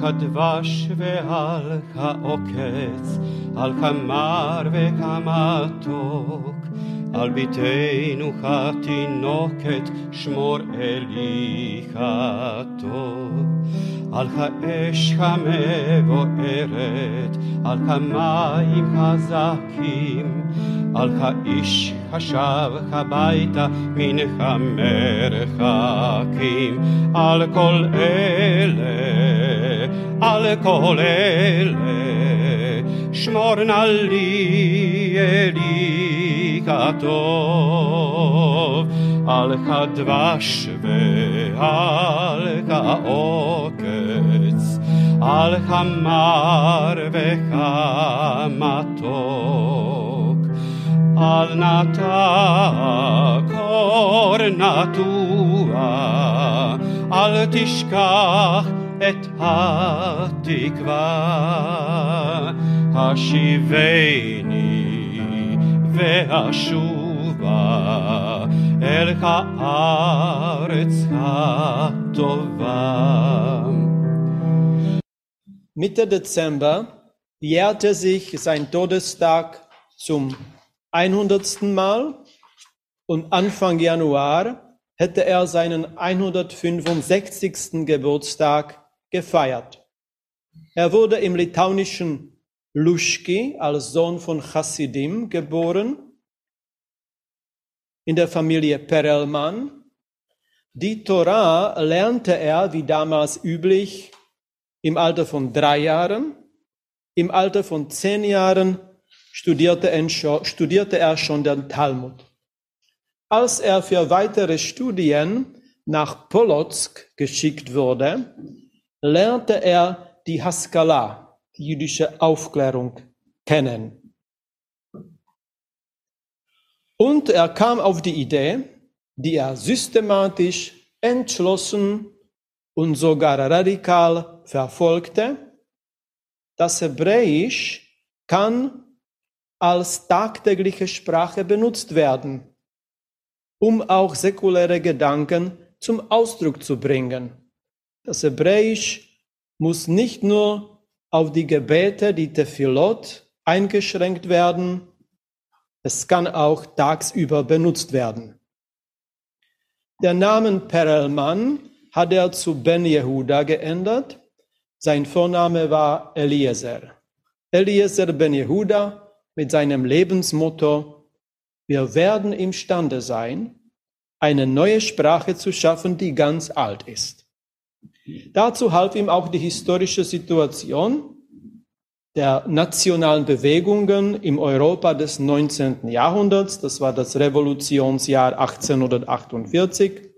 כדבש ועל העוקץ, על כמר וכמתוק, על ביתנו התינוקת, שמור אלי הטוב. על האש המבוערת, על כמים חזקים, על האיש השב הביתה מן המרחקים, על כל אלה, על כל אלה, שמור נא לי אלי כטוב, על כדבש ועל כעוקץ, על כמר וכמתוק. על נטע קור נטוע, אל תשכח את התקווה, השיבני והשובה אל הארץ הטובה. Mitte Dezember jährte sich sein Todestag zum 100. Mal und Anfang Januar hätte er seinen 165. Geburtstag gefeiert. Er wurde im litauischen Luschki als Sohn von Chassidim geboren, in der Familie Perelman. Die Torah lernte er, wie damals üblich, im Alter von drei Jahren. Im Alter von zehn Jahren studierte er, schon den Talmud. Als er für weitere Studien nach Polotsk geschickt wurde, lernte er die Haskalah, die jüdische Aufklärung, kennen. Und er kam auf die Idee, die er systematisch, entschlossen und sogar radikal verfolgte, das Hebräisch kann als tagtägliche Sprache benutzt werden, um auch säkuläre Gedanken zum Ausdruck zu bringen. Das Hebräisch muss nicht nur auf die Gebete, die Tefillot, eingeschränkt werden, es kann auch tagsüber benutzt werden. Der Name Perelman hat er zu Ben Yehuda geändert. Sein Vorname war Eliezer. Eliezer Ben Yehuda mit seinem Lebensmotto, wir werden imstande sein, eine neue Sprache zu schaffen, die ganz alt ist. Dazu half ihm auch die historische Situation der nationalen Bewegungen im Europa des 19. Jahrhunderts. Das war das Revolutionsjahr 1848.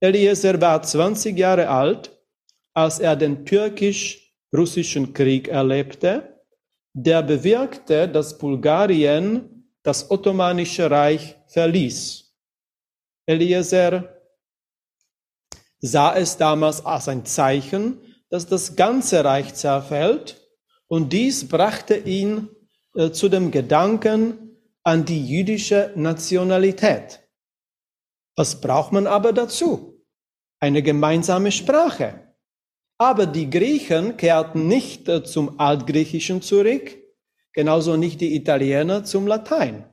Eliezer war 20 Jahre alt, als er den türkisch-russischen Krieg erlebte, der bewirkte, dass Bulgarien das Ottomanische Reich verließ. Eliezer sah es damals als ein Zeichen, dass das ganze Reich zerfällt und dies brachte ihn äh, zu dem Gedanken an die jüdische Nationalität. Was braucht man aber dazu? Eine gemeinsame Sprache. Aber die Griechen kehrten nicht äh, zum Altgriechischen zurück, genauso nicht die Italiener zum Latein.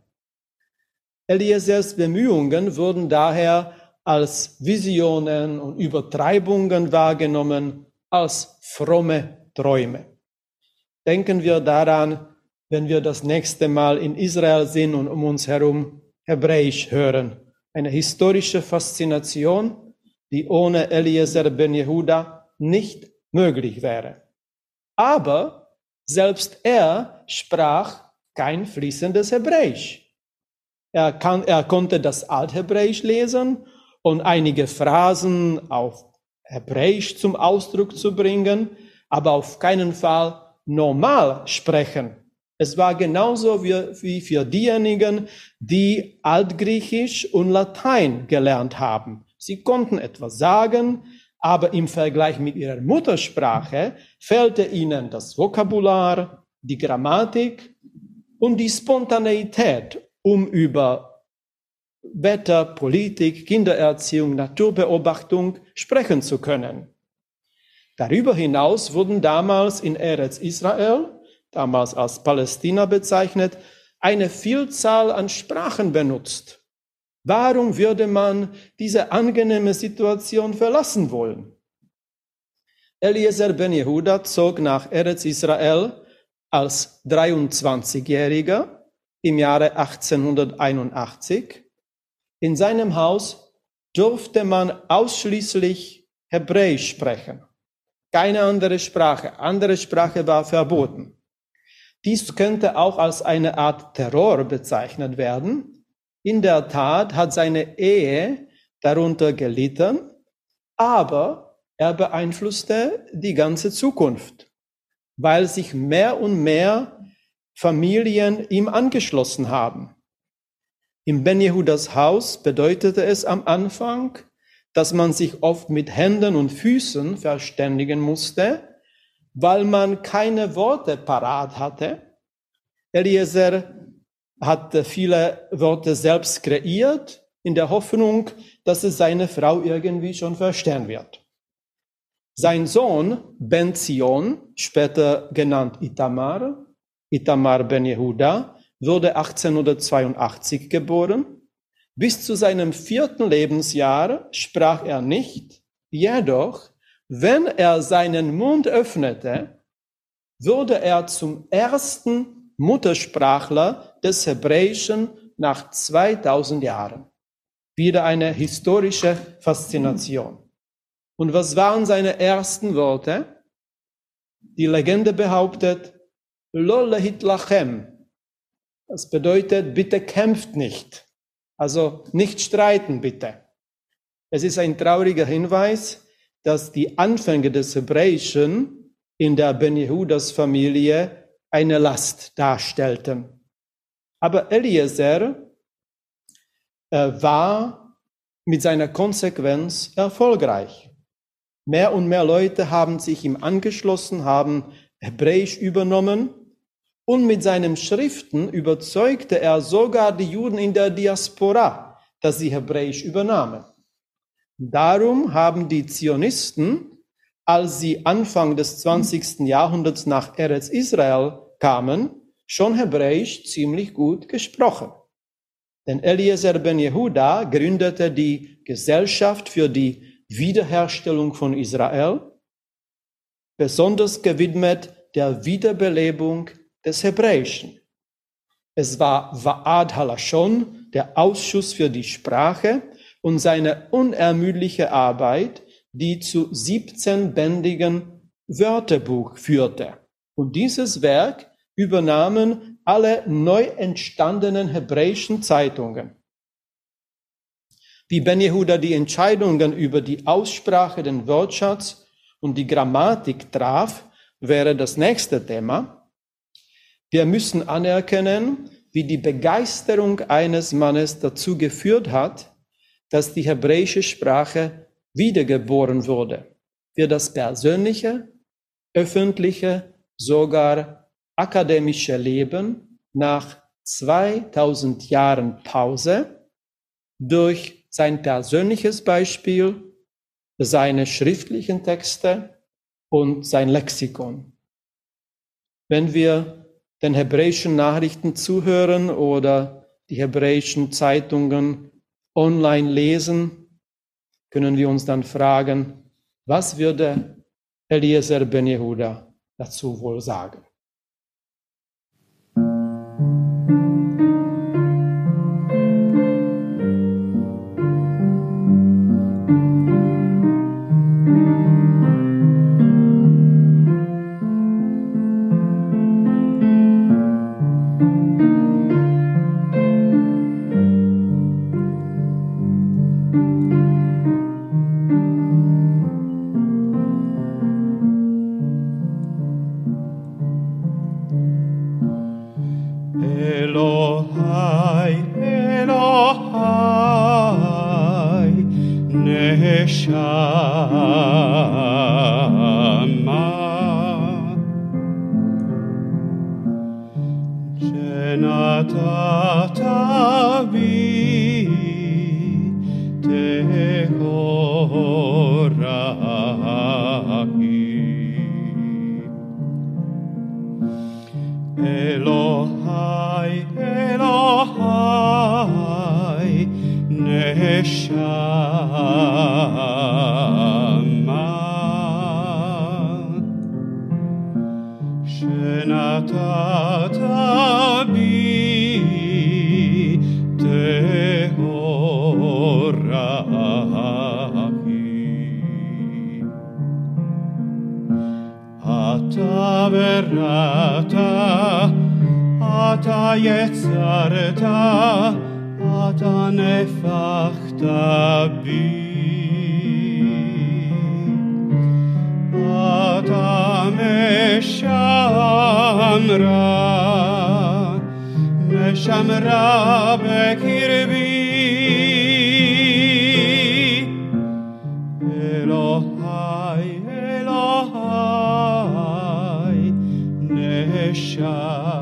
Eliezers Bemühungen wurden daher als Visionen und Übertreibungen wahrgenommen, als fromme Träume. Denken wir daran, wenn wir das nächste Mal in Israel sind und um uns herum Hebräisch hören. Eine historische Faszination, die ohne Eliezer ben Yehuda nicht möglich wäre. Aber selbst er sprach kein fließendes Hebräisch. Er, kann, er konnte das Althebräisch lesen und einige Phrasen auf Hebräisch zum Ausdruck zu bringen, aber auf keinen Fall normal sprechen. Es war genauso wie für diejenigen, die Altgriechisch und Latein gelernt haben. Sie konnten etwas sagen, aber im Vergleich mit ihrer Muttersprache fehlte ihnen das Vokabular, die Grammatik und die Spontaneität, um über Wetter, Politik, Kindererziehung, Naturbeobachtung sprechen zu können. Darüber hinaus wurden damals in Eretz Israel, damals als Palästina bezeichnet, eine Vielzahl an Sprachen benutzt. Warum würde man diese angenehme Situation verlassen wollen? Eliezer ben Yehuda zog nach Eretz Israel als 23-Jähriger im Jahre 1881. In seinem Haus durfte man ausschließlich Hebräisch sprechen. Keine andere Sprache. Andere Sprache war verboten. Dies könnte auch als eine Art Terror bezeichnet werden. In der Tat hat seine Ehe darunter gelitten, aber er beeinflusste die ganze Zukunft, weil sich mehr und mehr Familien ihm angeschlossen haben. Im Ben Jehudas Haus bedeutete es am Anfang, dass man sich oft mit Händen und Füßen verständigen musste, weil man keine Worte parat hatte. Eliezer hatte viele Worte selbst kreiert, in der Hoffnung, dass es seine Frau irgendwie schon verstehen wird. Sein Sohn Ben Zion, später genannt Itamar, Itamar ben Yehuda, wurde 1882 geboren. Bis zu seinem vierten Lebensjahr sprach er nicht, jedoch, wenn er seinen Mund öffnete, wurde er zum ersten Muttersprachler des Hebräischen nach 2000 Jahren. Wieder eine historische Faszination. Und was waren seine ersten Worte? Die Legende behauptet, Lolle hitlachem. Das bedeutet, bitte kämpft nicht. Also nicht streiten, bitte. Es ist ein trauriger Hinweis, dass die Anfänge des Hebräischen in der Ben Yehudas Familie eine Last darstellten. Aber Eliezer äh, war mit seiner Konsequenz erfolgreich. Mehr und mehr Leute haben sich ihm angeschlossen, haben Hebräisch übernommen und mit seinen Schriften überzeugte er sogar die Juden in der Diaspora, dass sie Hebräisch übernahmen. Darum haben die Zionisten, als sie Anfang des 20. Jahrhunderts nach Eretz Israel kamen, schon Hebräisch ziemlich gut gesprochen. Denn Eliezer ben Yehuda gründete die Gesellschaft für die Wiederherstellung von Israel, besonders gewidmet der Wiederbelebung des Hebräischen. Es war Va'ad Halashon, der Ausschuss für die Sprache und seine unermüdliche Arbeit, die zu 17-bändigen Wörterbuch führte. Und dieses Werk übernahmen alle neu entstandenen hebräischen Zeitungen. Wie Ben Yehuda die Entscheidungen über die Aussprache, den Wortschatz und die Grammatik traf, wäre das nächste Thema. Wir müssen anerkennen, wie die Begeisterung eines Mannes dazu geführt hat, dass die hebräische Sprache wiedergeboren wurde. Für das persönliche, öffentliche, sogar akademische Leben nach 2000 Jahren Pause durch sein persönliches Beispiel, seine schriftlichen Texte und sein Lexikon. Wenn wir den hebräischen Nachrichten zuhören oder die hebräischen Zeitungen online lesen, können wir uns dann fragen, was würde Eliezer ben Yehuda dazu wohl sagen? Elohai, Elohai, Neshai. שנתת בי טהורי. אתה בראת, אתה יצרת, אתה נפחת בי. משמרה, משמרה בקרבי. אלוהי, אלוהי, נשמתי.